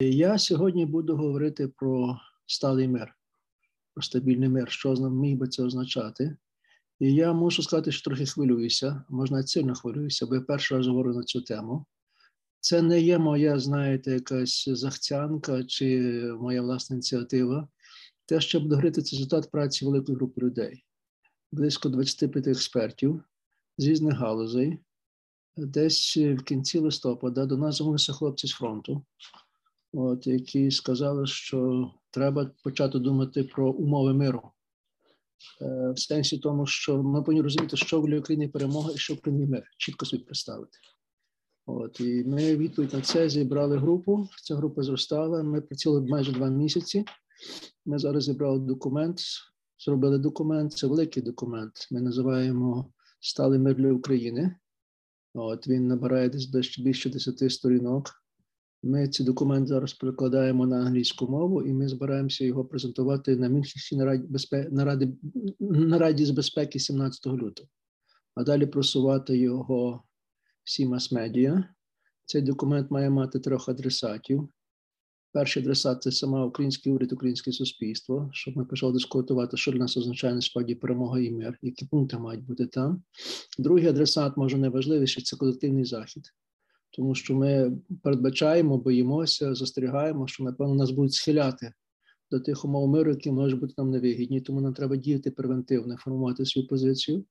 Я сьогодні буду говорити про сталий мир, про стабільний мир, що міг би це означати. І я мушу сказати, що трохи хвилююся, можна сильно хвилююся, бо я перший раз говорю на цю тему. Це не є моя, знаєте, якась захцянка чи моя власна ініціатива. Те, що буду говорити, це результат праці великої групи людей, близько 25 експертів з різних галузей. Десь в кінці листопада до нас звернулися хлопці з фронту от, які сказали, що треба почати думати про умови миру. Е, в сенсі тому, що ми повинні розуміти, що в Україні перемога і що в Україні мир, чітко собі представити. От, І ми відповідь на це зібрали групу. Ця група зростала. Ми працювали майже два місяці. Ми зараз зібрали документ, зробили документ. Це великий документ. Ми називаємо Сталий мир для України. От Він набирає десь більше 10 сторінок. Ми ці документи зараз перекладаємо на англійську мову, і ми збираємося його презентувати на Мюнхенській нараді нараді з безпеки 17 лютого, а далі просувати його всі мас-медіа. Цей документ має мати трьох адресатів. Перший адресат це сама український уряд, українське суспільство, щоб ми почали дискутувати, що для нас означає насправді перемога і мир, які пункти мають бути там. Другий адресат, може найважливіший, це колективний захід тому що ми передбачаємо, боїмося, застерігаємо, що напевно нас будуть схиляти до тих умов миру, які можуть бути нам невигідні. Тому нам треба діяти превентивно, формувати свою позицію.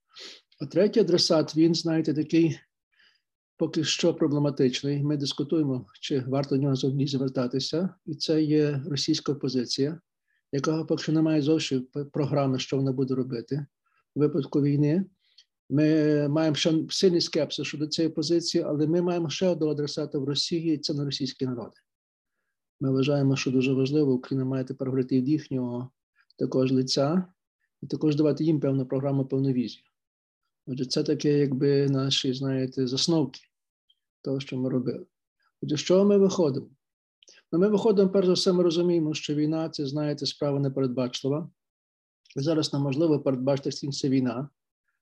А третій адресат він, знаєте, такий поки що проблематичний. Ми дискутуємо, чи варто до нього взагалі звертатися, і це є російська опозиція, яка поки що не має зовсім програми, що вона буде робити у випадку війни. Ми маємо ще сильний скепсис щодо цієї позиції, але ми маємо ще одного адресата в Росії, це на російські народи. Ми вважаємо, що дуже важливо, Україна має тепер говорити від їхнього також лиця, і також давати їм певну програму, певну візію. Отже, це таке, якби наші, знаєте, засновки того, що ми робили. Отже, що ми виходимо? Ну, Ми виходимо, перш за все, ми розуміємо, що війна це, знаєте, справа непередбачлива. Зараз неможливо передбачити, що це війна.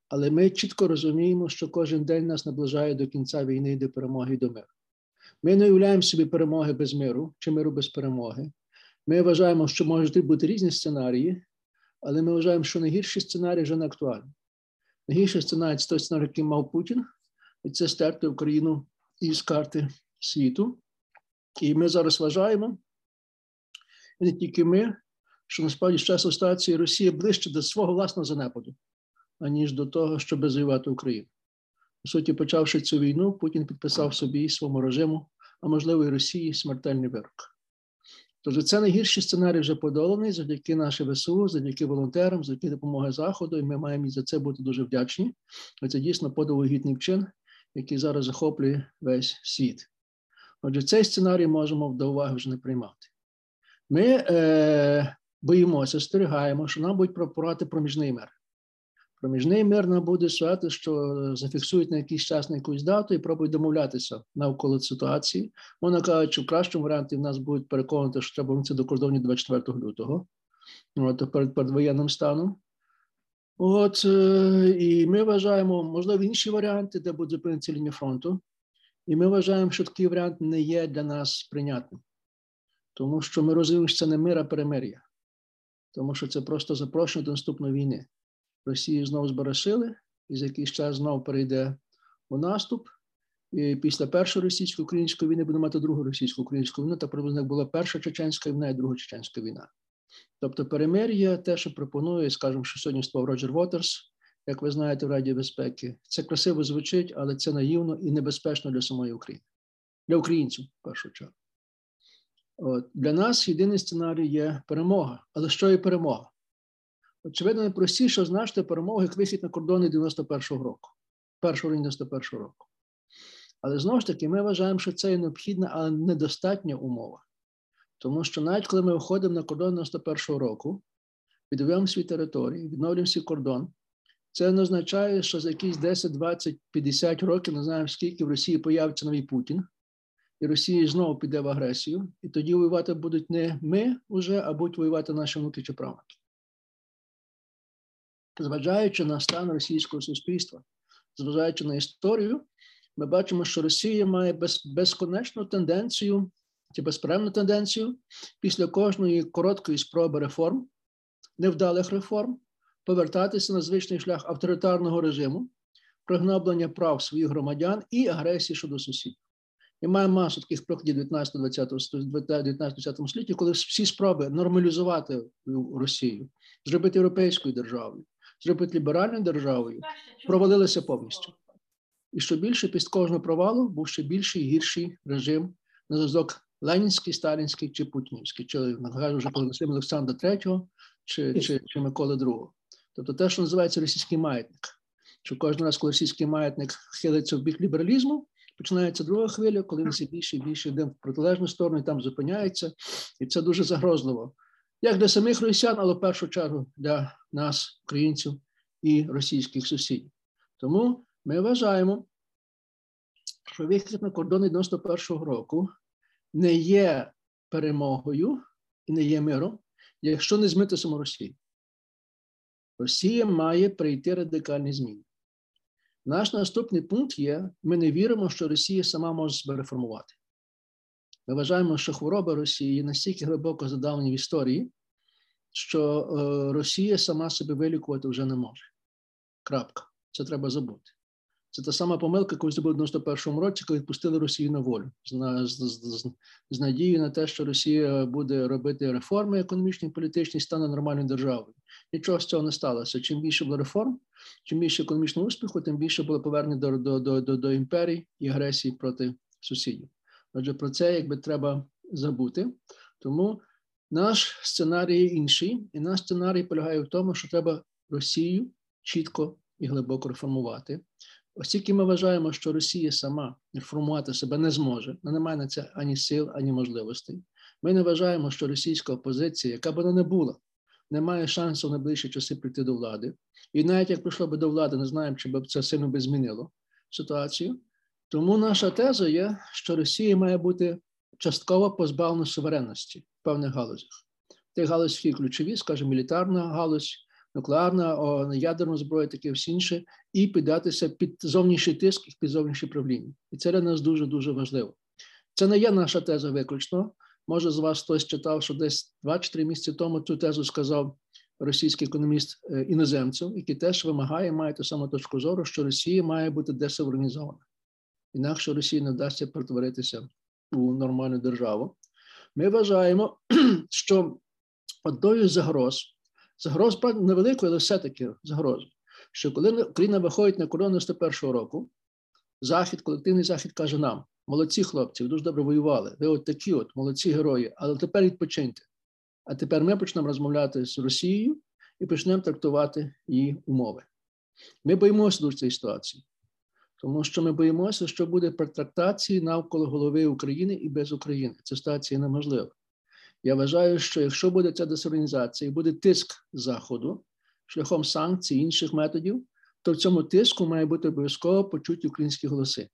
Але ми чітко розуміємо, що кожен день нас наближає до кінця війни до перемоги і до миру. Ми не уявляємо собі перемоги без миру чи миру без перемоги. Ми вважаємо, що можуть бути різні сценарії, але ми вважаємо, що найгірший сценарій вже не актуальний. Найгірший сценарій це той сценарій, який мав Путін, і це стерти Україну із карти світу. І ми зараз вважаємо, і не тільки ми, що насправді з часу стації Росія ближче до свого власного занепаду аніж до того, щоб завоювати Україну. По суті, почавши цю війну, Путін підписав собі і своєму режиму, а можливо, і Росії смертельний вирок. Тож це найгірший сценарій вже подоланий завдяки нашій ВСУ, завдяки волонтерам, завдяки допомоги Заходу, і ми маємо за це бути дуже вдячні. Це дійсно подовогідний вчин, який зараз захоплює весь світ. Отже, цей сценарій можемо до уваги вже не приймати. Ми е, боїмося, стерігаємо, що нам будуть пропорати проміжний мир. Проміжний мир нам буде сказати, що зафіксують на якийсь час на якусь дату і пробують домовлятися навколо ситуації. Вона кажуть, що в кращому варіанті в нас будуть переконати, що треба це до кордонів 24 лютого, от, перед передвоєнним станом. От, е, І ми вважаємо, можливо, інші варіанти, де будуть зупинитися лінії фронту. І ми вважаємо, що такий варіант не є для нас прийнятним, тому що ми розуміємо, що це не мир, а перемир'я, тому що це просто запрошення до наступної війни. Росію знову збарашили, і за якийсь час знову перейде у наступ. І Після першої російсько-української війни буде мати другу російсько-українську війну, та приблизно була перша чеченська війна і друга чеченська війна. Тобто, перемир'я, те, що пропонує, скажімо, що сьогодні став Роджер Вотерс, як ви знаєте, в Раді безпеки, це красиво звучить, але це наївно і небезпечно для самої України, для українців в першу чергу. От. Для нас єдиний сценарій є перемога. Але що є перемога? Очевидно, найпростіше означити перемогу як вихід на кордони 91-го року, першого 91-го року. Але знову ж таки, ми вважаємо, що це є необхідна, але недостатня умова. Тому що навіть коли ми виходимо на кордон 91-го року, відвоюємо свої території, відновлюємо свій кордон, це не означає, що за якісь 10, 20, 50 років не знаємо, скільки в Росії появиться новий Путін, і Росія знову піде в агресію, і тоді воювати будуть не ми вже, а будуть воювати наші внуки чи правнуки зважаючи на стан російського суспільства, зважаючи на історію, ми бачимо, що Росія має без, безконечну тенденцію чи безперервну тенденцію після кожної короткої спроби реформ, невдалих реформ, повертатися на звичний шлях авторитарного режиму, пригноблення прав своїх громадян і агресії щодо сусідів. І маємо масу таких прикладів 19-20 столітті, коли всі спроби нормалізувати Росію, зробити європейською державою, зробити ліберальною державою, провалилися повністю. І що більше після кожного провалу був ще більший і гірший режим на зв'язок Ленінський, Сталінський чи Путінівський, чи нагадую вже Василя Олександра III чи, чи, чи Миколи II. Тобто те, що називається російський маятник. Що кожен раз, коли російський маятник хилиться в бік лібералізму, починається друга хвиля, коли він все більше і більше йде в протилежну сторону і там зупиняється. І це дуже загрозливо. Як для самих росіян, але в першу чергу для нас, українців і російських сусідів. Тому ми вважаємо, що вихід на кордони 91-го року не є перемогою і не є миром, якщо не змити саму Росію. Росія має прийти радикальні зміни. Наш наступний пункт є: ми не віримо, що Росія сама може себе реформувати. Ми вважаємо, що хвороба Росії настільки глибоко задавлені в історії, що е, Росія сама себе вилікувати вже не може. Крапка. Це треба забути. Це та сама помилка, яку зробили в 91-му році, коли відпустили Росію на волю, з, з, з, з надією на те, що Росія буде робити реформи економічні, політичні, стане нормальною державою. Нічого з цього не сталося. Чим більше було реформ, чим більше економічного успіху, тим більше було повернення до до, до, до, імперій і агресії проти сусідів. Отже, про це якби треба забути. Тому наш сценарій інший, і наш сценарій полягає в тому, що треба Росію чітко і глибоко реформувати. Оскільки ми вважаємо, що Росія сама реформувати себе не зможе, вона не має на це ані сил, ані можливостей. Ми не вважаємо, що російська опозиція, яка б вона не була, не має шансу в найближчі часи прийти до влади. І навіть як прийшло би до влади, не знаємо, чи б це сильно би змінило ситуацію. Тому наша теза є, що Росія має бути частково позбавлена суверенності в певних галузях. Тих галузь, які ключові, скажімо, мілітарна галузь, нуклеарна, ядерна зброя, таке всі інше, і піддатися під зовнішній тиск і під зовнішнє правління. І це для нас дуже дуже важливо. Це не є наша теза виключно. Може, з вас хтось читав, що десь 2-3 місяці тому цю тезу сказав російський економіст е, іноземців, який теж вимагає, має ту саму точку зору, що Росія має бути десуверенізована. Інакше Росії не вдасться перетворитися у нормальну державу. Ми вважаємо, що одною з загроз Загроз невеликою, але все-таки загроза. Що коли Україна виходить на кордон 91-го року, захід, колективний захід каже нам: молодці хлопці, ви дуже добре воювали. Ви от такі, от молодці герої, але тепер відпочиньте. А тепер ми почнемо розмовляти з Росією і почнемо трактувати її умови. Ми боїмося дуже цієї ситуації, тому що ми боїмося, що буде пертрактації навколо голови України і без України. Ця ситуація неможлива. Я вважаю, що якщо буде ця десорганізація і буде тиск Заходу шляхом санкцій інших методів, то в цьому тиску має бути обов'язково почуті українські голоси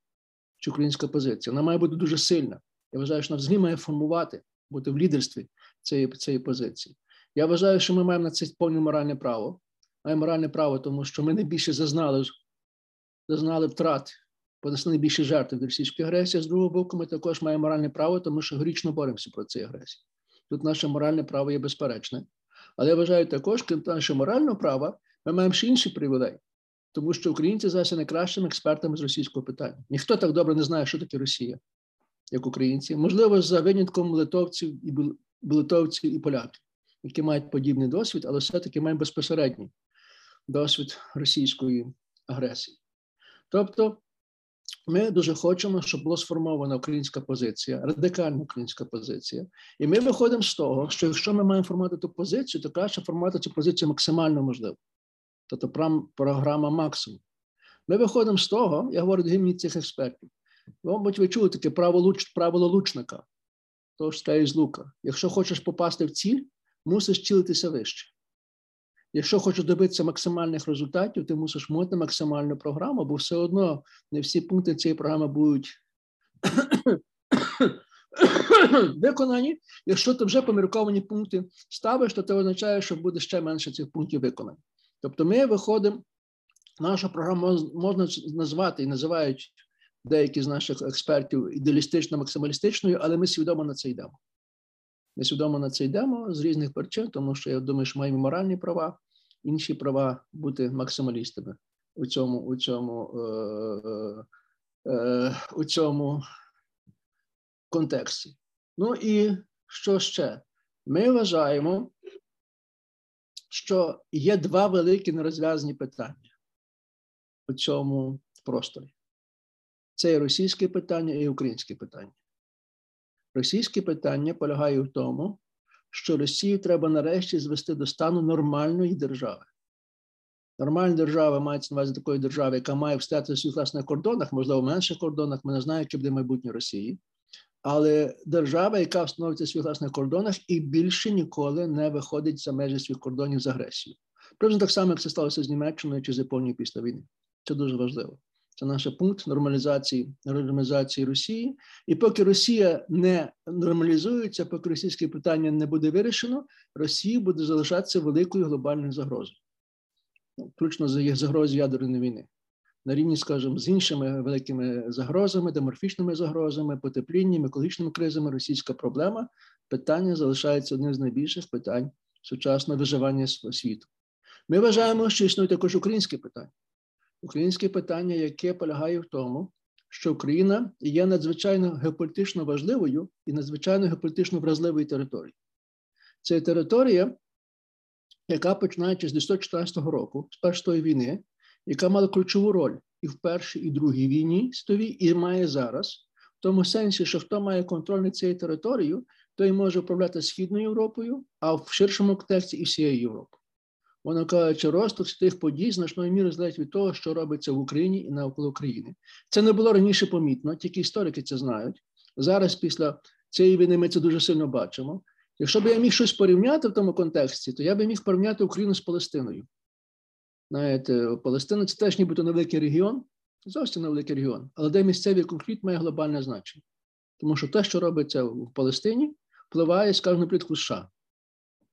чи українська позиція. Вона має бути дуже сильна. Я вважаю, що вона взагалі має формувати, бути в лідерстві цієї цієї позиції. Я вважаю, що ми маємо на це повне моральне право. Маємо моральне право, тому що ми найбільше зазнали зазнали втрат, понесли найбільше жертв від російської агресії. З другого боку, ми також маємо моральне право, тому що горічно боремося проти цієї агресії. Тут наше моральне право є безперечне. Але я вважаю також, крім нашого морального права, ми маємо ще інші привілеї. Тому що українці зараз є найкращими експертами з російського питання. Ніхто так добре не знає, що таке Росія, як українці. Можливо, за винятком литовців і литовців і поляків, які мають подібний досвід, але все-таки мають безпосередній досвід російської агресії. Тобто ми дуже хочемо, щоб була сформована українська позиція, радикальна українська позиція. І ми виходимо з того, що якщо ми маємо формувати ту позицію, то краще формувати цю позицію максимально можливо. Тобто програма максимум. Ми виходимо з того, я говорю до гімні цих експертів. Мабуть, ви чули таке правило, лучника, того ж з лука. Якщо хочеш попасти в ціль, мусиш цілитися вище. Якщо хочеш добитися максимальних результатів, ти мусиш мати максимальну програму, бо все одно не всі пункти цієї програми будуть виконані. Якщо ти вже помірковані пункти ставиш, то це означає, що буде ще менше цих пунктів виконані. Тобто, ми виходимо, нашу програму можна назвати і називають деякі з наших експертів ідеалістично максималістичною, але ми свідомо на це йдемо. Ми свідомо на це йдемо з різних причин, тому що я думаю, що маємо моральні права, інші права бути максималістами у цьому у цьому, е, е, у цьому контексті. Ну і що ще? Ми вважаємо, що є два великі нерозв'язані питання у цьому просторі. Це і російське питання, і українське питання. Російське питання полягає в тому, що Росію треба нарешті звести до стану нормальної держави. Нормальна держава мається на увазі такої держави, яка має встати в своїх власних кордонах, можливо, в менших кордонах, ми не знаємо, яке буде майбутнє Росії. Але держава, яка встановиться в своїх власних кордонах і більше ніколи не виходить за межі своїх кордонів з агресією. Приблизно так само, як це сталося з Німеччиною чи з Японією після війни. Це дуже важливо. Це наш пункт нормалізації нормалізації Росії. І поки Росія не нормалізується, поки російське питання не буде вирішено, Росія буде залишатися великою глобальною загрозою, ну, включно з загрозою ядерної війни. На рівні, скажімо, з іншими великими загрозами, деморфічними загрозами, потеплінням, екологічними кризами, російська проблема питання залишається одним з найбільших питань сучасного виживання світу. Ми вважаємо, що існує також українське питання українське питання, яке полягає в тому, що Україна є надзвичайно геополітично важливою і надзвичайно геополітично вразливою територією. Це територія, яка починаючи з 1914 року, з першої війни, яка мала ключову роль і в першій, і в другій війні світовій, і має зараз, в тому сенсі, що хто має контроль над цією територією, той може управляти Східною Європою, а в ширшому контексті і всією Європою. Вона кажучи, розвиток тих подій значною мірою залежить від того, що робиться в Україні і навколо України. Це не було раніше помітно, тільки історики це знають. Зараз, після цієї війни, ми це дуже сильно бачимо. Якщо б я міг щось порівняти в тому контексті, то я би міг порівняти Україну з Палестиною. Знаєте, Палестина це теж нібито невеликий регіон, зовсім невеликий регіон, але де місцевий конфлікт має глобальне значення. Тому що те, що робиться в Палестині, впливає, скажімо, наприклад, США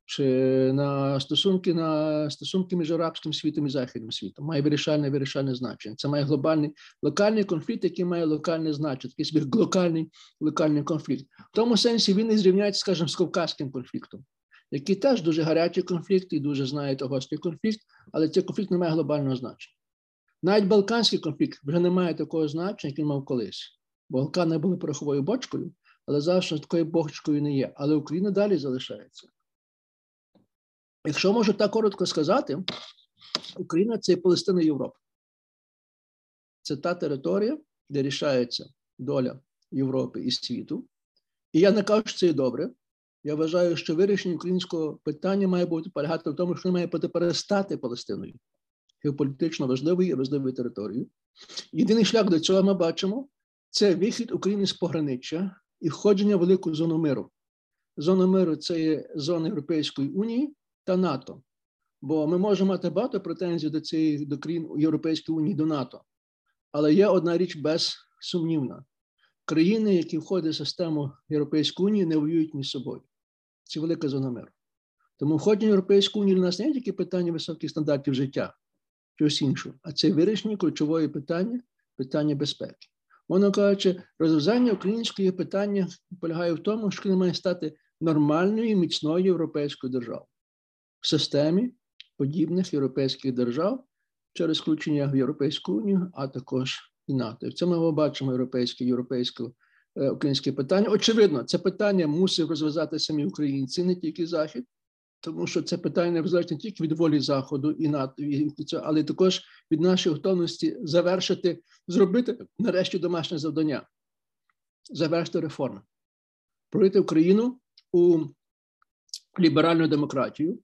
чи на стосунки на стосунки між арабським світом і західним світом має вирішальне вирішальне значення. Це має глобальний локальний конфлікт, який має локальне значення, такий собі локальний локальний конфлікт. В тому сенсі він і зрівняється, скажімо, з Кавказьким конфліктом, який теж дуже гарячий конфлікт і дуже знаєте гострий конфлікт, але цей конфлікт не має глобального значення. Навіть Балканський конфлікт вже не має такого значення, як він мав колись. Балкани були пороховою бочкою, але завжди такою бочкою не є. Але Україна далі залишається. Якщо можу так коротко сказати, Україна це Палестина Європи. Це та територія, де рішається доля Європи і світу. І я не кажу, що це є добре. Я вважаю, що вирішення українського питання має бути полягати в тому, що має бути перестати Палестиною геополітично важливою і важливою територією. Єдиний шлях до цього ми бачимо це вихід України з пограниччя і входження в велику зону миру. Зона миру це є зона Європейської Унії, та НАТО. Бо ми можемо мати багато претензій до цієї до країн Європейської унії до НАТО. Але є одна річ безсумнівна: країни, які входять в систему Європейської унії, не воюють між собою. Це велика зона миру. Тому входять в Європейську унію у нас не тільки питання високих стандартів життя, чогось іншого, а це вирішення ключової питання питання безпеки. Воно кажучи, розв'язання української питання полягає в тому, що Україна має стати нормальною міцною європейською державою в системі подібних європейських держав через включення в Європейську унію, а також і НАТО. І в цьому ми бачимо європейське, європейське е, українське питання. Очевидно, це питання мусив розв'язати самі українці, не тільки захід. Тому що це питання залежить не тільки від волі заходу і НАТО, але також від нашої готовності завершити, зробити нарешті домашнє завдання, завершити реформи, пройти Україну у ліберальну демократію,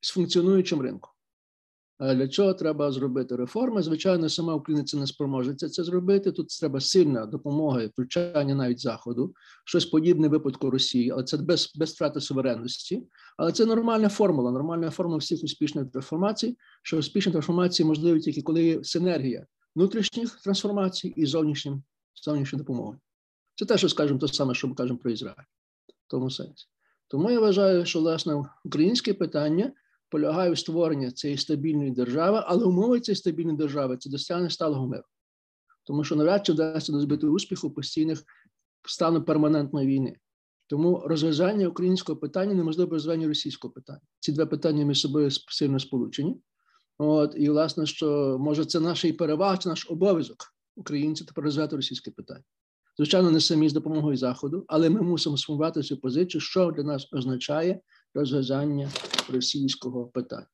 з функціонуючим ринком. Для цього треба зробити реформи. Звичайно, сама Україна це не спроможеться це зробити. Тут треба сильна допомога включання навіть заходу, щось подібне випадку Росії, але це без без втрати суверенності. Але це нормальна формула, нормальна формула всіх успішних трансформацій. Що успішні трансформації можливі тільки коли є синергія внутрішніх трансформацій і зовнішнім зовнішньої допомоги. Це те, що скажемо, те саме, що ми кажемо про Ізраїль в тому сенсі. Тому я вважаю, що власне українське питання полягає в створенні цієї стабільної держави, але умови цієї стабільної держави це досягнення сталого миру. тому що навряд чи вдасться дозбити успіху постійних стану перманентної війни. Тому розв'язання українського питання неможливо розв'язання російського питання. Ці два питання між собою сильно сполучені. От і власне, що може це наша і перевага, це наш обов'язок українців тепер розв'язати російське питання. Звичайно, не самі з допомогою заходу, але ми мусимо сформувати цю позицію, що для нас означає розв'язання російського питання.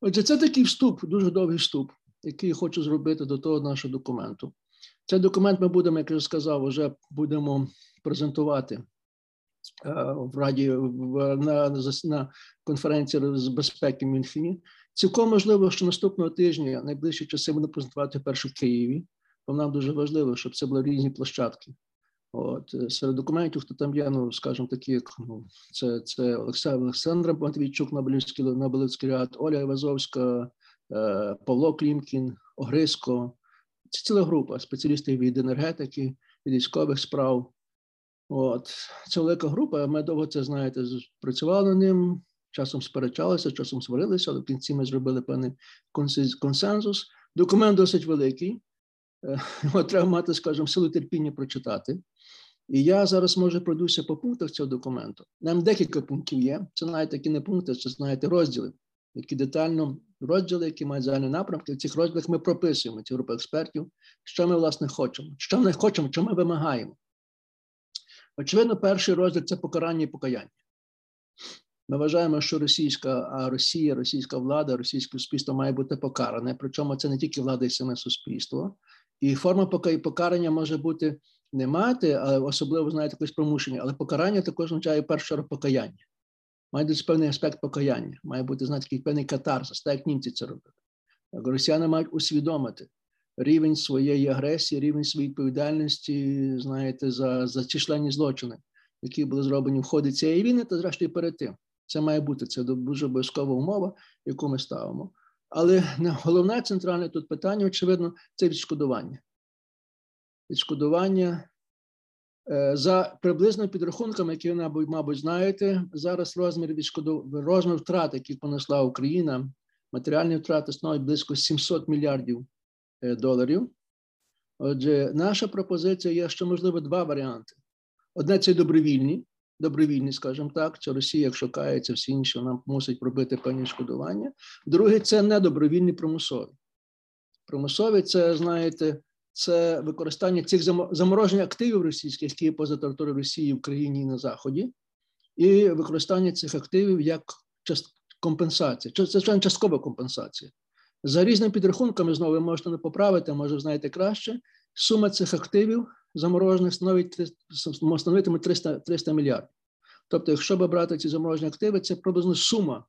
Отже, це такий вступ, дуже довгий вступ, який я хочу зробити до того нашого документу. Цей документ ми будемо, як я вже сказав, вже будемо презентувати е, в Раді в, на, на конференції з безпеки в Мюнхені. Цілком можливо, що наступного тижня найближчі часи будемо презентувати вперше в Києві, бо нам дуже важливо, щоб це були різні площадки. От е, серед документів, хто там є, ну скажімо, такі як ну, це це Олександра Матвійчук, Нобелівський Нобелівський ряд, Оля Івазовська, е, Павло Клімкін, Огриско. Це ціла група спеціалістів від енергетики, від військових справ. От це велика група. Ми довго це знаєте, працювали ним. Часом сперечалися, часом сварилися, але в кінці ми зробили певний консенсус. Документ досить великий. Його треба мати, скажімо, силу терпіння прочитати. І я зараз може пройдуся по пунктах цього документу. Нам декілька пунктів є. Це навіть такі не пункти, це знаєте розділи, які детально розділи, які мають загальні напрямки. В цих розділах ми прописуємо ці групи експертів, що ми власне хочемо, що ми хочемо, що ми вимагаємо. Очевидно, перший розділ це покарання і покаяння. Ми вважаємо, що російська а Росія, російська влада, російське суспільство має бути покаране. Причому це не тільки влада і саме суспільство. І форма покарання може бути не мати, а особливо знаєте, якось промушення, але покарання також означає перше покаяння. Має бути певний аспект покаяння, має бути знаєте, такий певний катарсис, так як німці це роблять. Росіяни мають усвідомити рівень своєї агресії, рівень своєї відповідальності, знаєте, за за численні злочини, які були зроблені в ході цієї війни, та зрештою перед тим. Це має бути це дуже обов'язкова умова, яку ми ставимо. Але головне центральне тут питання, очевидно, це відшкодування. Відшкодування е, за приблизними підрахунками, які ви, мабуть, знаєте, зараз розмір відшкодов... розмір втрат, які понесла Україна, матеріальні втрати становить близько 700 мільярдів е, доларів. Отже, наша пропозиція є, що можливо два варіанти: одне це добровільні, добровільні, скажімо так, це Росія, якщо кається, всі інші нам мусить робити певні шкодування. Друге, це недобровільні примусові. Примусові це, знаєте, це використання цих замороження активів російських, які є поза територією Росії в країні і на Заході, і використання цих активів як компенсація. Це часткова компенсація. За різними підрахунками, знову ви можете не поправити, може, знаєте краще. Сума цих активів заморожених становить становитиме 300 300 мільярдів. Тобто, якщо би брати ці заморожені активи, це приблизно сума,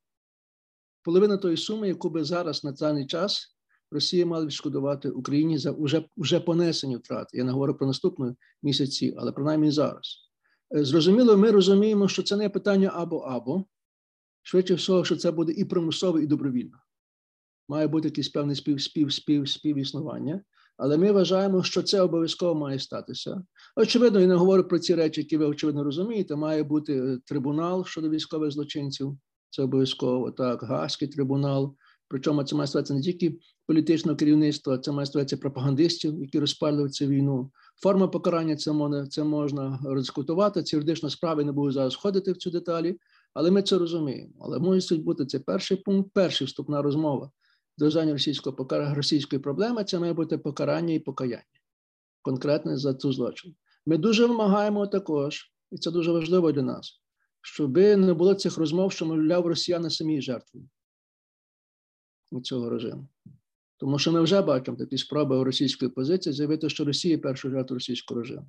половина тої суми, яку би зараз на даний час Росія мала відшкодувати Україні за вже, вже понесені втрати. Я не говорю про наступні місяці, але принаймні зараз. Е, зрозуміло, ми розуміємо, що це не питання або-або. Швидше всього, що це буде і примусово, і добровільно. Має бути якийсь певний спів, спів, спів, співіснування. Але ми вважаємо, що це обов'язково має статися. Очевидно, я не говорю про ці речі, які ви очевидно розумієте. Має бути е, трибунал щодо військових злочинців. Це обов'язково так, Гаазький трибунал. Причому це має статися не тільки політичного керівництва, це має статися пропагандистів, які розпалюють цю війну. Форма покарання це можна це можна роздискутувати. Ці юридичні справи не буду зараз входити в цю деталі, але ми це розуміємо. Але мусить бути це перший пункт, перша вступна розмова розв'язання російського покарання російської проблеми, це має бути покарання і покаяння конкретне за цю злочин. Ми дуже вимагаємо також, і це дуже важливо для нас, щоб не було цих розмов, що мовляв, росіяни самі жертвою цього режиму. Тому що ми вже бачимо такі спроби російської позиції заявити, що Росія перша жертва російського режиму.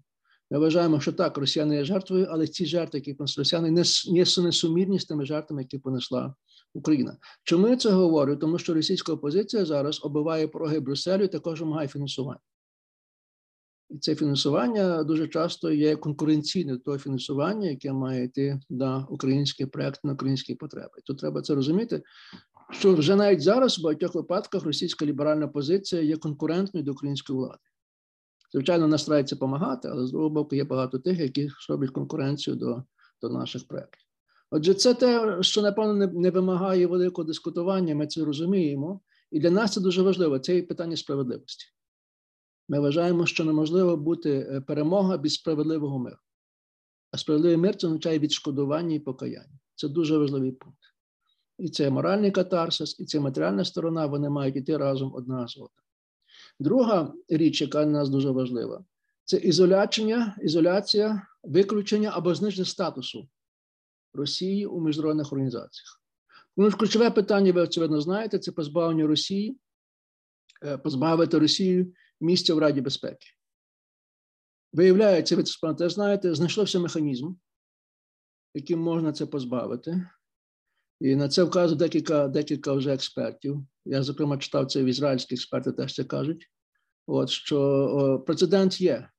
Ми вважаємо, що так, росіяни є жертвою, але ці жертви, які понесли росіяни, не несумірні з тими жертвами, які понесла Україна. Чому я це говорю? Тому що російська опозиція зараз оббиває пороги Брюсселю і також вимагає фінансування. І це фінансування дуже часто є конкуренційне того фінансування, яке має йти на український проект, на українські потреби. Тут треба це розуміти, що вже навіть зараз в багатьох випадках російська ліберальна позиція є конкурентною до української влади. Звичайно, нас старається допомагати, але з другого боку є багато тих, які роблять конкуренцію до, до наших проєктів. Отже, це те, що напевно не, вимагає великого дискутування. Ми це розуміємо, і для нас це дуже важливо. Це є питання справедливості. Ми вважаємо, що неможливо бути перемога без справедливого миру. А справедливий мир це означає відшкодування і покаяння. Це дуже важливий пункт. І це моральний катарсис, і це матеріальна сторона, вони мають йти разом одна з одна. Друга річ, яка для нас дуже важлива, це ізоляція, ізоляція, виключення або зниження статусу Росії у міжнародних організаціях. Ну, ключове питання, ви очевидно знаєте, це позбавлення Росії, е, позбавити Росію місця в Раді безпеки. Виявляється, ви це знаєте, знайшовся механізм, яким можна це позбавити. І на це вказує декілька декілька вже експертів. Я, зокрема, читав це в ізраїльські експерти, теж це кажуть. От що о, прецедент є.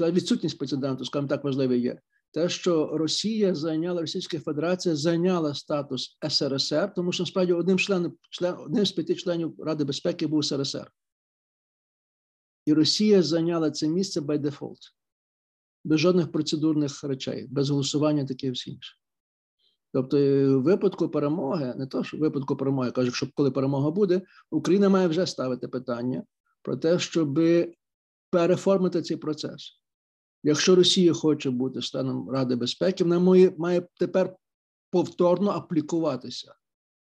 Відсутність прецеденту, скажімо так, важливий є. Те, що Росія зайняла, Російська Федерація зайняла статус СРСР, тому що насправді одним членом, член, одним з п'яти членів Ради безпеки був СРСР. І Росія зайняла це місце by default, без жодних процедурних речей, без голосування таке все інше. Тобто, в випадку перемоги, не то що в випадку перемоги, кажу, що коли перемога буде, Україна має вже ставити питання про те, щоб переформити цей процес. Якщо Росія хоче бути членом Ради безпеки, вона має, тепер повторно аплікуватися,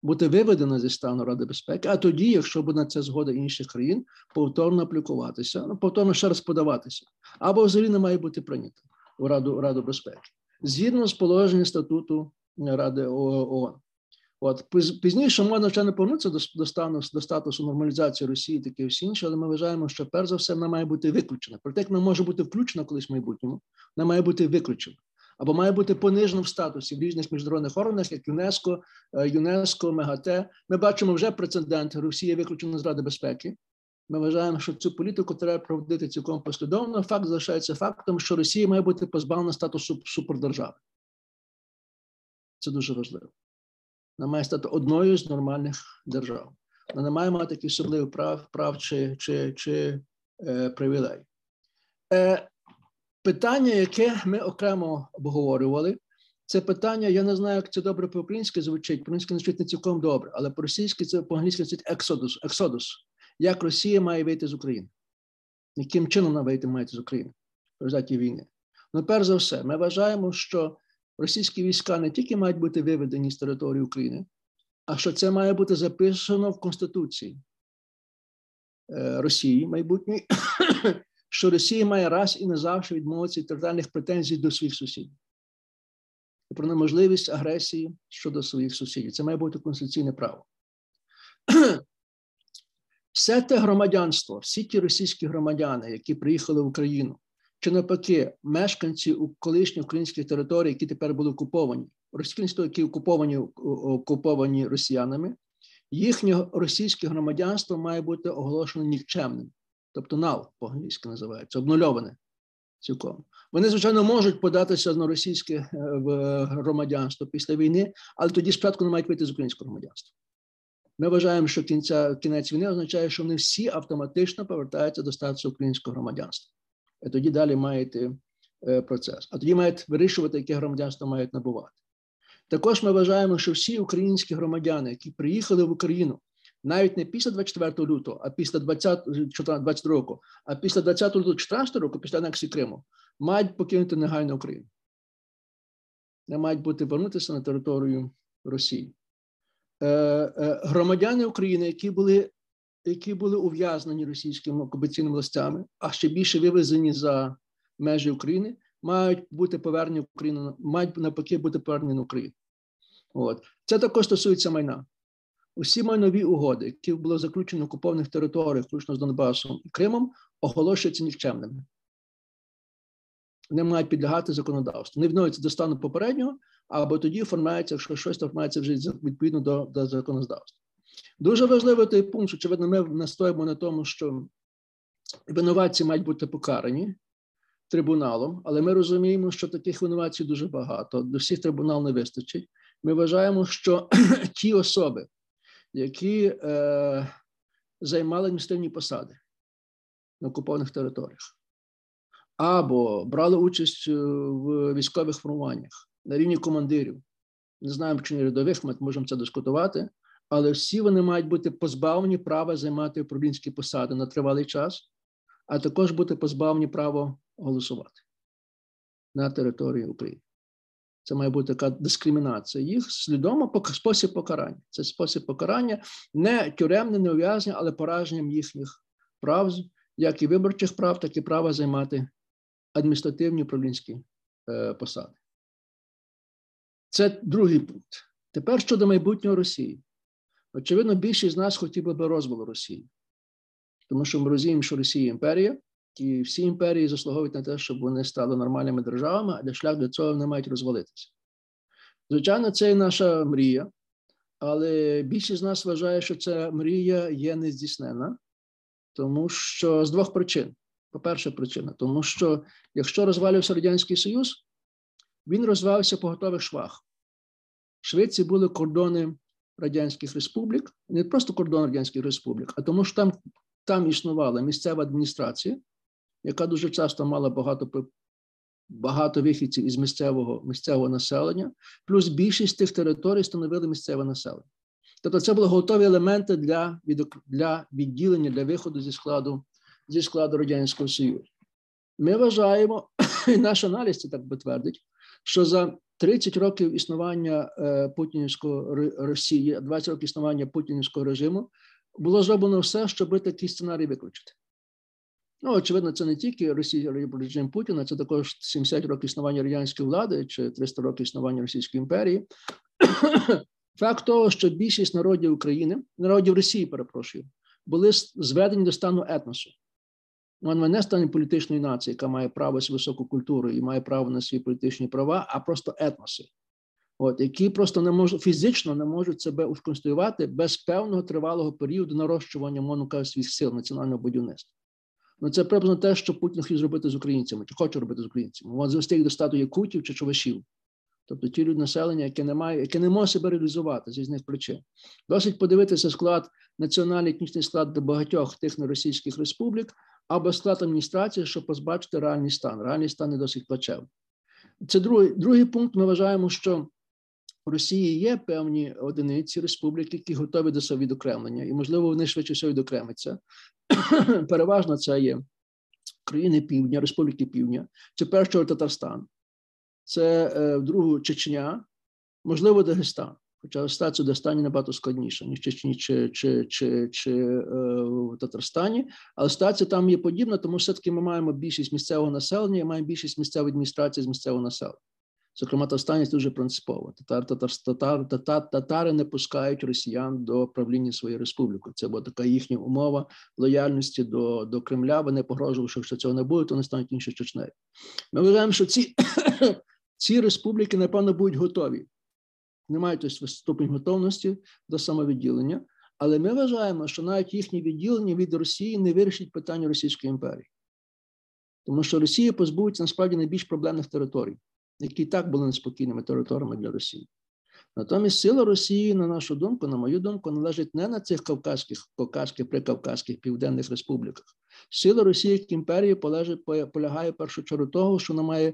бути виведена зі стану Ради безпеки, а тоді, якщо буде на це згода інших країн, повторно аплікуватися, ну, повторно ще раз подаватися, або взагалі не має бути прийнято у Раду, Раду безпеки. Згідно з положенням статуту Ради ООН. От пізніше можна ще не повернутися до, до стану до статусу нормалізації Росії, таке всі інше, але ми вважаємо, що перш за все вона має бути виключена. Проте як вона може бути включена колись в майбутньому, вона має бути виключена або має бути понижена в статусі в різних міжнародних органах, як ЮНЕСКО, е, ЮНЕСКО, МЕГАТЕ. Ми бачимо вже прецедент. Росія виключена з Ради безпеки. Ми вважаємо, що цю політику треба проводити цілком послідовно. Факт залишається фактом, що Росія має бути позбавлена статусу супердержави. Це дуже важливо. Вона має стати одною з нормальних держав. Вона не має мати таких особливих прав прав чи чи, чи е, привілей. Е, Питання, яке ми окремо обговорювали, це питання, я не знаю, як це добре по-українськи звучить, по-українськи звучить не цілком добре, але по-російськи це по-англійськи звучить ексодус, ексодус. Як Росія має вийти з України? Яким чином вона вийти має з України в результаті війни? Ну, перш за все, ми вважаємо, що російські війська не тільки мають бути виведені з території України, а що це має бути записано в Конституції е, Росії майбутньої, що Росія має раз і назавжди відмовитися від територіальних претензій до своїх сусідів. Про неможливість агресії щодо своїх сусідів. Це має бути конституційне право. Все те громадянство, всі ті російські громадяни, які приїхали в Україну, чи навпаки, мешканці у колишніх українських територій, які тепер були окуповані, російські, які окуповані окуповані росіянами, їхнє російське громадянство має бути оголошено нікчемним, тобто нал по-англійськи називається, обнульоване цілком. Вони, звичайно, можуть податися на російське е, громадянство після війни, але тоді спочатку не мають вийти з українського громадянства. Ми вважаємо, що кінця кінець війни означає, що вони всі автоматично повертаються до статусу українського громадянства тоді далі маєте е, процес. А тоді мають вирішувати, яке громадянство мають набувати. Також ми вважаємо, що всі українські громадяни, які приїхали в Україну навіть не після 24 лютого, а після 20, 22 року, а після 20 лютого 14 року, після анексії Криму, мають покинути негайно Україну. Не мають бути повернутися на територію Росії. Е, е, громадяни України, які були які були ув'язнені російськими окупаційними властями, а ще більше вивезені за межі України, мають бути повернені в Україну, мають навпаки бути повернені на Україну. От це також стосується майна. Усі майнові угоди, які були заключені на окупованих територіях, включно з Донбасом і Кримом, оголошуються нікчемними. Вони мають підлягати законодавству. Не відновиться до стану попереднього, або тоді оформляється, якщо щось оформляється вже відповідно до, до законодавства. Дуже важливий той пункт, що, очевидно, ми настоїмо на тому, що винуватці мають бути покарані трибуналом, але ми розуміємо, що таких винуватців дуже багато. До всіх трибунал не вистачить. Ми вважаємо, що ті особи, які е, займали адміністративні посади на окупованих територіях, або брали участь е, в військових формуваннях на рівні командирів, не знаємо, чи не рядових, ми можемо це дискутувати але всі вони мають бути позбавлені права займати управлінські посади на тривалий час, а також бути позбавлені права голосувати на території України. Це має бути така дискримінація їх свідомо спосіб покарання. Це спосіб покарання не тюремне, не ув'язнення, але пораженням їхніх прав, як і виборчих прав, так і права займати адміністративні управлінські е, посади. Це другий пункт. Тепер щодо майбутнього Росії. Очевидно, більшість з нас хотів би розвалу Росії, тому що ми розуміємо, що Росія імперія, і всі імперії заслуговують на те, щоб вони стали нормальними державами, а для шлях для цього вони мають розвалитися. Звичайно, це і наша мрія, але більшість з нас вважає, що ця мрія є нездійснена, тому що з двох причин. По-перше, причина, тому що якщо розвалювався Радянський Союз, він розвивався по готових швах. Швеції були кордони Радянських Республік, не просто кордон Радянських Республік, а тому, що там там існувала місцева адміністрація, яка дуже часто мала багато багато вихідців із місцевого місцевого населення, плюс більшість тих територій становили місцеве населення. Тобто це були готові елементи для для відділення, для виходу зі складу зі складу Радянського Союзу. Ми вважаємо, і наш аналіз це так підтвердить, що за 30 років існування е, Путінського Росії, 20 років існування путінського режиму було зроблено все, щоб такий сценарій виключити. Ну, очевидно, це не тільки Росія режим Путіна, це також 70 років існування радянської влади чи 300 років існування Російської імперії. Факт того, що більшість народів України, народів Росії, перепрошую, були зведені до стану етносу. Вона не стане політичної нації, яка має право на високу культуру і має право на свої політичні права, а просто етноси, от які просто не можуть фізично не можуть себе усконструювати без певного тривалого періоду нарощування мовно своїх сил національного будівництва. Ну це приблизно те, що Путін хотів зробити з українцями, чи хоче робити з українцями. Він звести їх до стату якутів чи чувашів. Тобто ті люди населення, яке не має, яке не може себе реалізувати з різних причин. Досить подивитися склад, національний етнічний склад до багатьох тих неросійських республік, або склад адміністрації, щоб позбачити реальний стан. Реальний стан не досить плачевний. Це другий другий пункт. Ми вважаємо, що в Росії є певні одиниці республіки, які готові до свого відокремлення, і, можливо, вони швидше всього відокремиться. Переважно це є країни Півдня, Республіки Півдня, це першого Татарстан, це е, другу Чечня, можливо, Дагестан. Хоча в Дагестані набагато складніша, ніж в Чечні чи чи, чи, чи е, в Татарстані, але ситуація там є подібна, тому все-таки ми маємо більшість місцевого населення і маємо більшість місцевої адміністрації з місцевого населення. Зокрема, Татарстані дуже принципово. Татар, татар, татар, татар, татари не пускають росіян до правління своєї республіки. Це була така їхня умова лояльності до до Кремля. Вони погрожували, що якщо цього не буде, то вони стануть інші Чечнею. Ми вважаємо, що ці, ці республіки, напевно, будуть готові не мають ступень готовності до самовідділення. Але ми вважаємо, що навіть їхнє відділення від Росії не вирішить питання Російської імперії, тому що Росія позбудеться насправді найбільш проблемних територій, які і так були неспокійними територіями для Росії. Натомість сила Росії, на нашу думку, на мою думку, належить не на цих кавказьких, кавказьких, прикавказьких південних республіках. Сила Росії як імперії полягає в першу чергу того, що вона має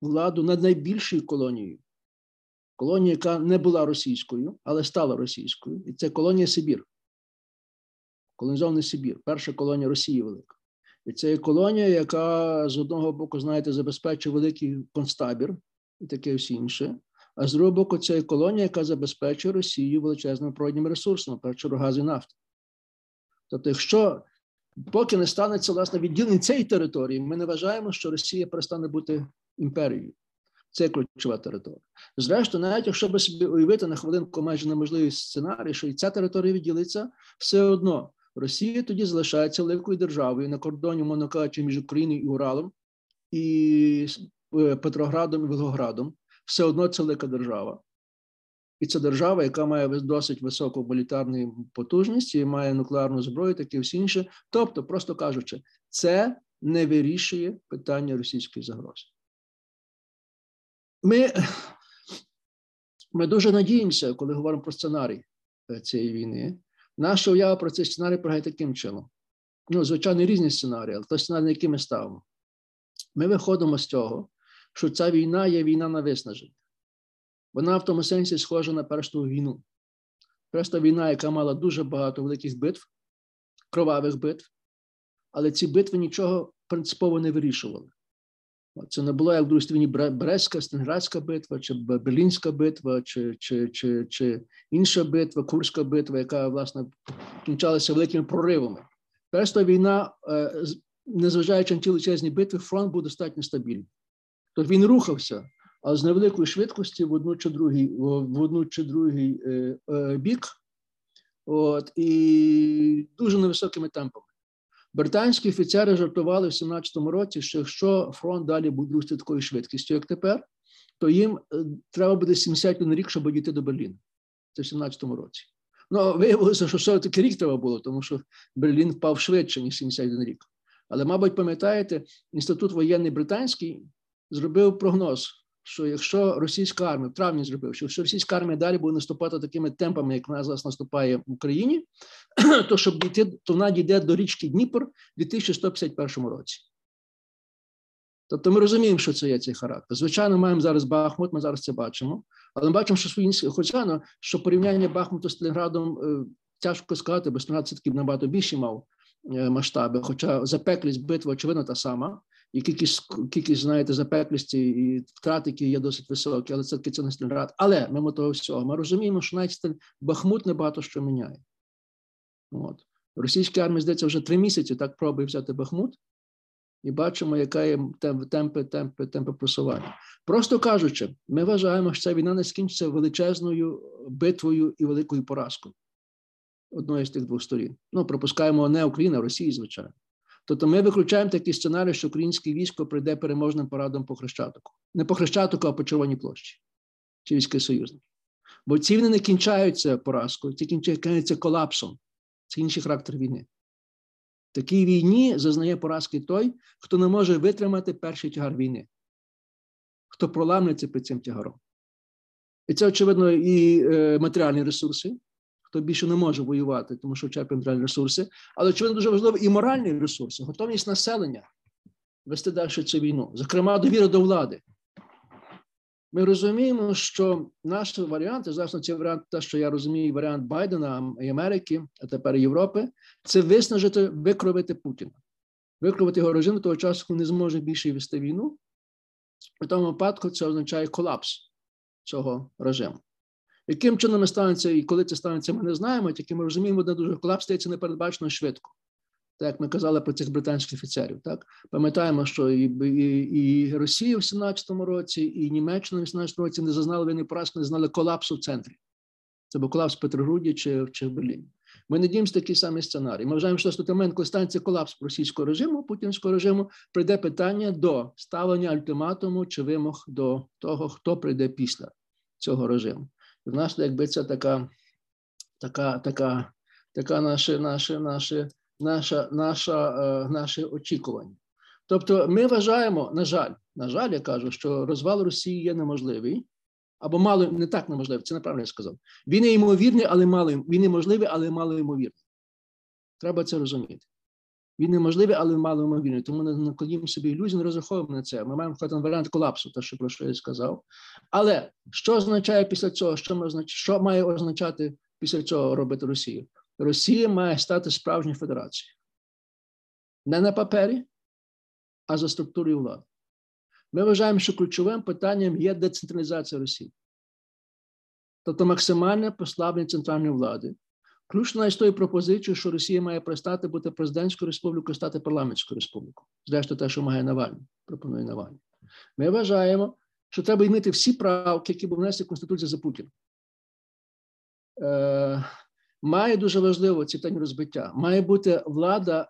владу над найбільшою колонією колонія, яка не була російською, але стала російською. І це колонія Сибір. Колонізований Сибір, перша колонія Росії велика. І це колонія, яка з одного боку, знаєте, забезпечує великий концтабір і таке всі інше. А з другого боку, це колонія, яка забезпечує Росію величезними природніми ресурсами, першу газ і нафти. Тобто, якщо поки не станеться власне відділення цієї території, ми не вважаємо, що Росія перестане бути імперією. Це ключова територія. Зрештою, навіть якщо би собі уявити на хвилинку майже неможливий сценарій, що і ця територія відділиться, все одно Росія тоді залишається великою державою на кордоні, мовно кажучи, між Україною і Уралом, і е, Петроградом і Волгоградом. Все одно це велика держава. І це держава, яка має досить високу мілітарну потужність і має нуклеарну зброю, таке всі інше. Тобто, просто кажучи, це не вирішує питання російської загрози. Ми ми дуже надіємося, коли говоримо про сценарій е, цієї війни. Наша уява про цей сценарій полягає таким чином. Ну, звичайно, різні сценарії, але той сценарій, на який ми ставимо. Ми виходимо з цього, що ця війна є війна на виснаження. Вона в тому сенсі схожа на першу війну. Перша війна, яка мала дуже багато великих битв, кровавих битв, але ці битви нічого принципово не вирішували. Це не було як в Другій світовій Брестська, Стенградська битва, чи Берлінська битва, чи чи, чи, чи інша битва, Курська битва, яка власне кінчалася великими проривами. Перша війна, е, незважаючи на ті величезні битви, фронт був достатньо стабільний. Тобто він рухався, але з невеликою швидкості в одну чи другий, в одну чи другий е, е, бік, от, і дуже невисокими темпами. Британські офіцери жартували в 17-му році, що якщо фронт далі буде рости такою швидкістю, як тепер, то їм е, треба буде 71 рік, щоб дійти до Берліна. Це в 17-му році. Ну, виявилося, що все таки рік треба було, тому що Берлін впав швидше, ніж 71 рік. Але, мабуть, пам'ятаєте, інститут воєнний британський зробив прогноз, що якщо російська армія в травні зробив, що якщо російська армія далі буде наступати такими темпами, як вона зараз наступає в Україні, то щоб дійти, то вона дійде до річки Дніпр у 2151 році. Тобто ми розуміємо, що це є цей характер. Звичайно, маємо зараз Бахмут, ми зараз це бачимо, але ми бачимо, що свої хоча що порівняння Бахмуту з Сталінградом е, тяжко сказати, бо Сталінград все таки набагато більші мав е, масштаби. Хоча запеклість битва, очевидно, та сама і кількість, кількість, знаєте, запеклості і втрат, які є досить високі, але це таки це не Сталінград. Але мимо того всього, ми розуміємо, що навіть Бахмут не багато що міняє. От. Російська армія, здається, вже три місяці так пробує взяти Бахмут, і бачимо, яка є темпи, темпи, темпи просування. Просто кажучи, ми вважаємо, що ця війна не скінчиться величезною битвою і великою поразкою одної з тих двох сторін. Ну, пропускаємо не Україна, а Росії, звичайно. Тобто ми виключаємо такий сценарій, що українське військо прийде переможним парадом по Хрещатику. Не по Хрещатику, а по Червоній площі чи військові союзники. Бо ці війни не кінчаються поразкою, ці кінчаються колапсом. Це інший характер війни. В такій війні зазнає поразки той, хто не може витримати перший тягар війни, хто проламлюється під цим тягаром. І це, очевидно, і е, матеріальні ресурси, хто більше не може воювати, тому що вчерпує матеріальні ресурси, але очевидно дуже важливо і моральні ресурси, готовність населення вести далі цю війну, зокрема, довіра до влади. Ми розуміємо, що наш варіант, зараз це варіант, те, що я розумію, варіант Байдена і Америки, а тепер Європи, це виснажити, викровити Путіна, викровити його режим того часу, коли не зможе більше вести війну. У тому випадку це означає колапс цього режиму. Яким чином станеться і коли це станеться, ми не знаємо, тільки ми розуміємо, де дуже колапс стається непередбачено швидко. Так як ми казали про цих британських офіцерів, так пам'ятаємо, що і і, і Росія в 17-му році, і Німеччина в 17-му році не зазнали війни поразки, не знали колапсу в центрі. Це був колапс в Петрогруді чи, чи в Берліні. Ми надіємося такий самий сценарій. Ми вважаємо, що момент, коли станеться колапс російського режиму, путінського режиму, прийде питання до ставлення ультиматуму чи вимог до того, хто прийде після цього режиму. В нас, якби це така, така, така, така наше, наше, наше, наша, наша, е, наше очікування. Тобто, ми вважаємо, на жаль, на жаль, я кажу, що розвал Росії є неможливий, або мало не так неможливий, це неправильно я сказав. Він є ймовірний, але мало він неможливий, але мало ймовірний. Треба це розуміти. Він неможливий, але мало ймовірний. Тому не накладімо собі ілюзії, не розраховуємо на це. Ми маємо входити варіант колапсу, те, що про що я сказав. Але що означає після цього? Що ми означ... що має означати після цього робити Росія? Росія має стати справжньою федерацією. Не на папері, а за структурою влади. Ми вважаємо, що ключовим питанням є децентралізація Росії. Тобто максимальне послаблення центральної влади, Ключно з тою пропозицією, що Росія має перестати бути президентською республікою, стати парламентською республікою. Зрештою, те, що має Навальний, пропонує Навальний. Ми вважаємо, що треба ймити всі правки, які були внесені в Конституцію за Путіна. Е, Має дуже важливо ці питання розбиття. Має бути влада.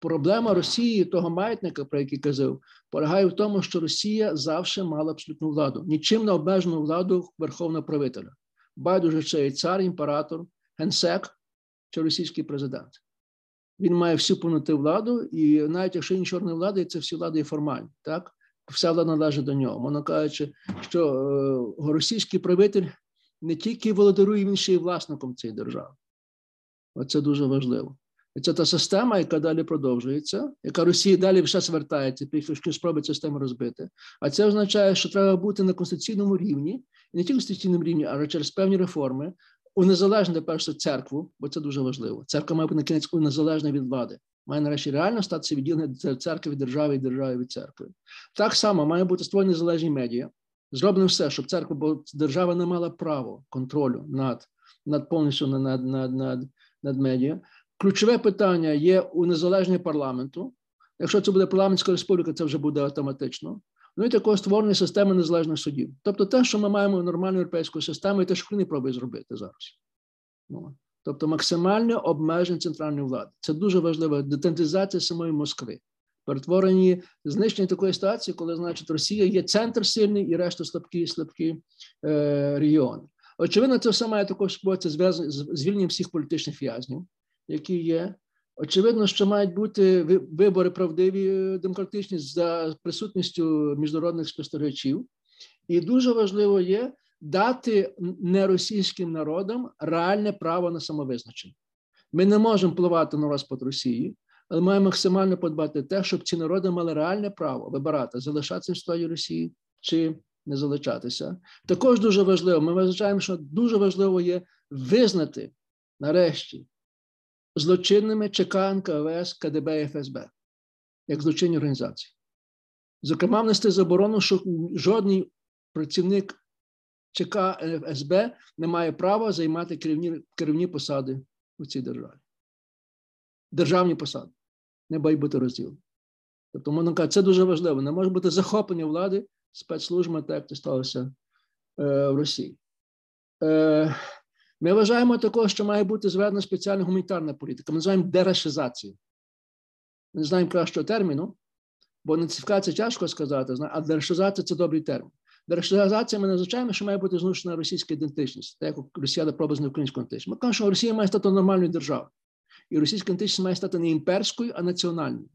Проблема Росії, того маятника, про який казав, полягає в тому, що Росія завжди мала абсолютну владу, нічим не обмежену владу верховного правителя. Байдуже і цар, імператор, генсек, чи російський президент. Він має всю повноту владу, і навіть якщо нічого не влади, це всі влади є формальні. Так? Вся влада належить до нього. Воно кажучи, що е, російський правитель не тільки володарує, він ще й власником цієї держави. Оце дуже важливо. І це та система, яка далі продовжується, яка Росія далі все звертається, після спроби систему розбити. А це означає, що треба бути на конституційному рівні, і не тільки конституційному рівні, а через певні реформи, унезалежнити перше церкву, бо це дуже важливо. Церква має бути на кінець незалежна від влади. Має нарешті реально статися відділення церкви від держави і держави від церкви. Так само має бути створені незалежні медіа. Зроблено все, щоб церква, бо держава не мала право контролю над над повністю над, над, над, над медіа. Ключове питання є у незалежного парламенту. Якщо це буде парламентська республіка, це вже буде автоматично. Ну і також створення системи незалежних судів. Тобто те, що ми маємо нормальну європейську систему, і те, що Україна пробує зробити зараз. Ну, Тобто максимальне обмеження центральної влади. Це дуже важливо. Детентизація самої Москви. Перетворені знищення такої ситуації, коли, значить, Росія є центр сильний і решта слабкі слабкі е, регіони. Очевидно, це все має також зв'язано з звільненням всіх політичних в'язнів, які є. Очевидно, що мають бути вибори правдиві, е, демократичні за присутністю міжнародних спостерігачів. І дуже важливо є дати неросійським народам реальне право на самовизначення. Ми не можемо впливати на розпад Росії, але маємо максимально подбати те, щоб ці народи мали реальне право вибирати, залишатися в складі Росії чи не залишатися. Також дуже важливо, ми вважаємо, що дуже важливо є визнати нарешті злочинними ЧК, НКВС, КДБ і ФСБ як злочинні організації. Зокрема, внести заборону, що жодний працівник ЧК ФСБ не має права займати керівні керівні посади у цій державі. Державні посади не мають бути розділені. Тобто, можна казати, це дуже важливо. Не може бути захоплення влади спецслужбами, так як це сталося е, в Росії. Е, Ми вважаємо також, що має бути зведена спеціальна гуманітарна політика. Ми називаємо дерашизацію. Ми не знаємо кращого терміну, бо нацифікація тяжко сказати, а дерашизація це добрий термін. Дерашизація ми назначаємо, що має бути знищена російська ідентичність, так як Росія пробує з українську ідентичність. Ми кажемо, що Росія має стати нормальною державою. І російська ідентичність має стати не імперською, а національною.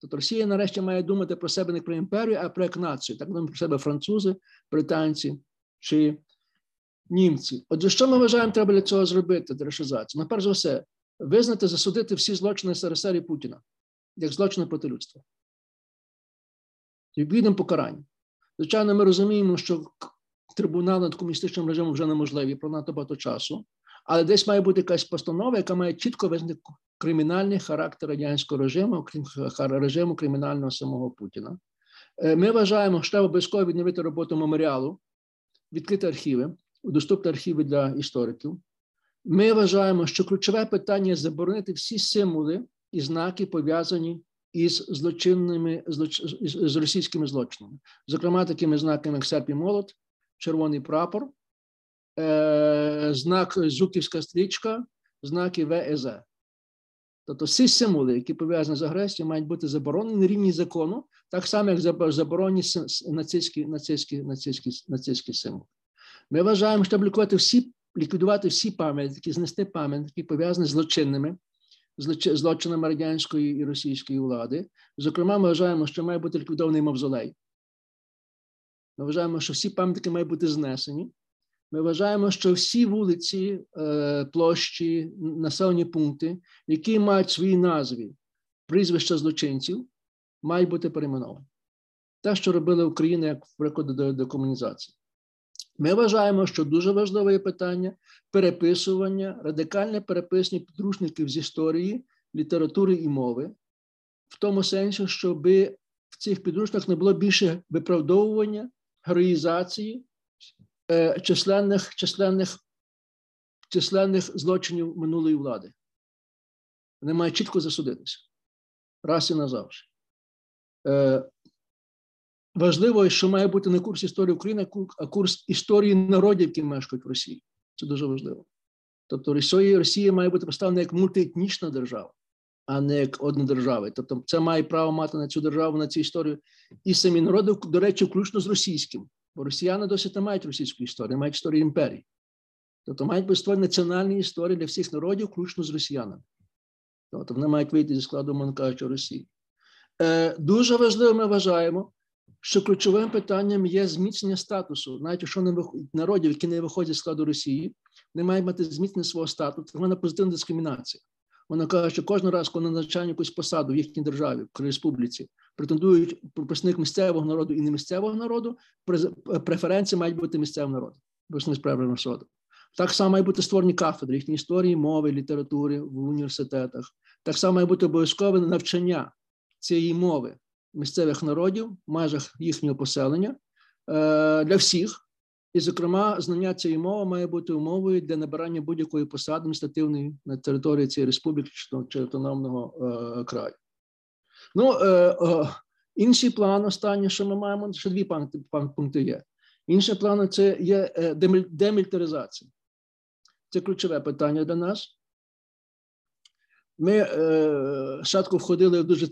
Тобто Росія нарешті має думати про себе не про імперію, а про як націю. Так думають про себе французи, британці чи німці. Отже, що ми вважаємо, треба для цього зробити, дерешизацію? Ну, перш за все, визнати, засудити всі злочини СРСР і Путіна як злочини проти людства. Відповідним покаранням. Звичайно, ми розуміємо, що трибунал над комуністичним режимом вже неможливі про надто багато часу, але десь має бути якась постанова, яка має чітко визнати кримінальний характер радянського режиму, окрім режиму кримінального самого Путіна. Е, ми вважаємо, що треба обов'язково відновити роботу меморіалу, відкрити архіви, доступні архіви для істориків. Ми вважаємо, що ключове питання заборонити всі символи і знаки пов'язані із злочинними злоч... з російськими злочинами, зокрема, такими знаками, як серп і молот, червоний прапор, е... знак Зуківська стрічка, знаки ВЕЗ. Тобто всі символи, які пов'язані з агресією, мають бути заборонені на рівні закону, так само, як заборонені нацистські нацистські, нацистські, нацистські символи. Ми вважаємо, що лікувати всі, ліквідувати всі пам'ятники, знести пам'ятники, пов'язані з злочинними, злочинами радянської і російської влади. Зокрема, ми вважаємо, що має бути ліквідований мавзолей. Ми вважаємо, що всі пам'ятники мають бути знесені. Ми вважаємо, що всі вулиці, е, площі, населені пункти, які мають свої назви, прізвища злочинців, мають бути перейменовані. Те, що робила Україна як прикладу до декомунізації. Ми вважаємо, що дуже важливе питання переписування, радикальне переписання підручників з історії, літератури і мови, в тому сенсі, щоб в цих підручниках не було більше виправдовування, героїзації е, численних, численних, численних злочинів минулої влади. Вони мають чітко засудитися раз і назавжди. Е, Важливо, що має бути не курс історії України, а курс історії народів, які мешкають в Росії. Це дуже важливо. Тобто Росія, Росія має бути поставлена як мультиетнічна держава, а не як одна держава. Тобто, це має право мати на цю державу, на цю історію. І самі народи, до речі, включно з російським. Бо росіяни досить не мають російської історії, мають історію імперії. Тобто мають бути створені національні історії для всіх народів, включно з росіянами. Тобто вони мають вийти зі складу Монкача Росії. Е, Дуже важливо, ми вважаємо, що ключовим питанням є зміцнення статусу, навіть якщо не виходять народів, які не виходять з складу Росії, не мають мати зміцнення свого статусу, вона позитивна дискримінація. Вона каже, що кожен раз, коли назначають якусь посаду в їхній державі, в республіці, претендують представник місцевого народу і не місцевого народу, преференції мають бути місцевого народу, не справи суду. Так само мають бути створені кафедри їхньої історії, мови, літератури в університетах. Так само має бути обов'язкове навчання цієї мови місцевих народів в межах їхнього поселення для всіх. І, зокрема, знання цієї мови має бути умовою для набирання будь-якої посади адміністративної на території цієї республіки чи автономного е, краю. Ну, е, е, інший план, останнє, що ми маємо, ще дві пункти є. Інший план це є е, демілітаризація. Це ключове питання для нас. Ми е, спочатку входили в дуже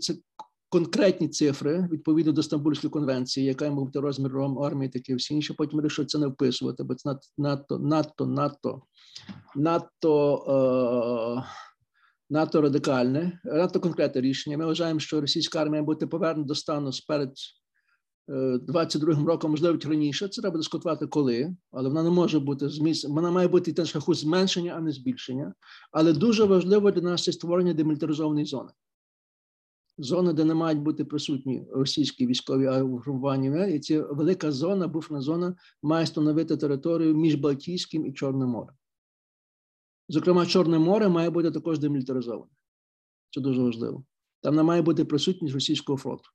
конкретні цифри відповідно до Стамбульської конвенції, яка має бути розміром армії, такі всі інші. Потім вирішили це не вписувати, бо це надто, надто, надто, е, надто радикальне, надто конкретне рішення. Ми вважаємо, що російська армія бути повернена до стану сперед 22-м роком, можливо, раніше. Це треба дискутувати коли, але вона не може бути зміс... Вона має бути на шляху зменшення, а не збільшення. Але дуже важливо для нас це створення демілітаризованої зони зона, де не мають бути присутні російські військові агрування, і ця велика зона, буферна зона, має становити територію між Балтійським і Чорним морем. Зокрема, Чорне море має бути також демілітаризоване. Це дуже важливо. Там не має бути присутність російського фронту.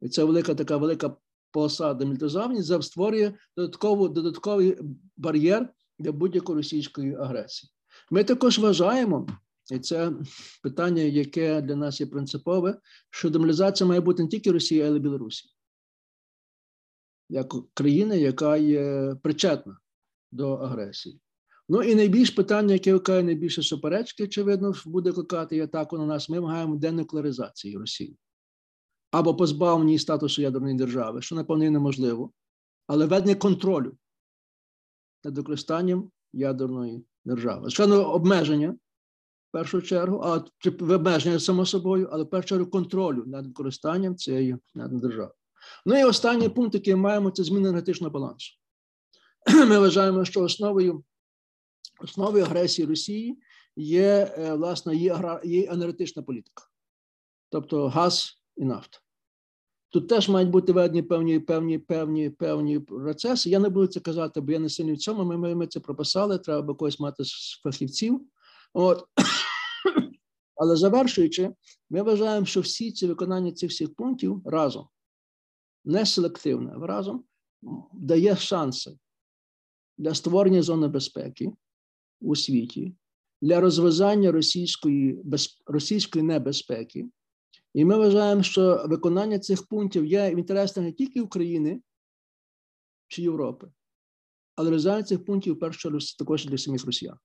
І це велика така велика полоса демілітаризовані створює додаткову, додатковий бар'єр для будь-якої російської агресії. Ми також вважаємо, і це питання, яке для нас є принципове, що демілізація має бути не тільки Росії, але й Білорусі, як країни, яка є причетна до агресії. Ну і найбільш питання, яке викликає найбільше суперечки, очевидно, буде викликати атаку на нас. Ми вимагаємо денуклеаризації Росії або позбавлення статусу ядерної держави, що напевно неможливо, але ведення контролю над використанням ядерної держави. Звичайно, обмеження першу чергу, а в обмеження само собою, але в першу чергу контролю над використанням цієї держави. Ну і останній пункт, який ми маємо, це зміна енергетичного балансу. Ми вважаємо, що основою основою агресії Росії є е, власне є, є енергетична політика, тобто газ і нафта. Тут теж мають бути введені певні певні, певні, певні процеси. Я не буду це казати, бо я не сильний в цьому. Ми, ми це прописали, треба би когось мати фахівців. От. Але завершуючи, ми вважаємо, що всі ці виконання цих всіх пунктів разом не селективне, разом дає шанси для створення зони безпеки у світі, для розв'язання російської російської небезпеки. І ми вважаємо, що виконання цих пунктів є в інтересах не тільки України чи Європи, але розв'язання цих пунктів першу також для самих росіян.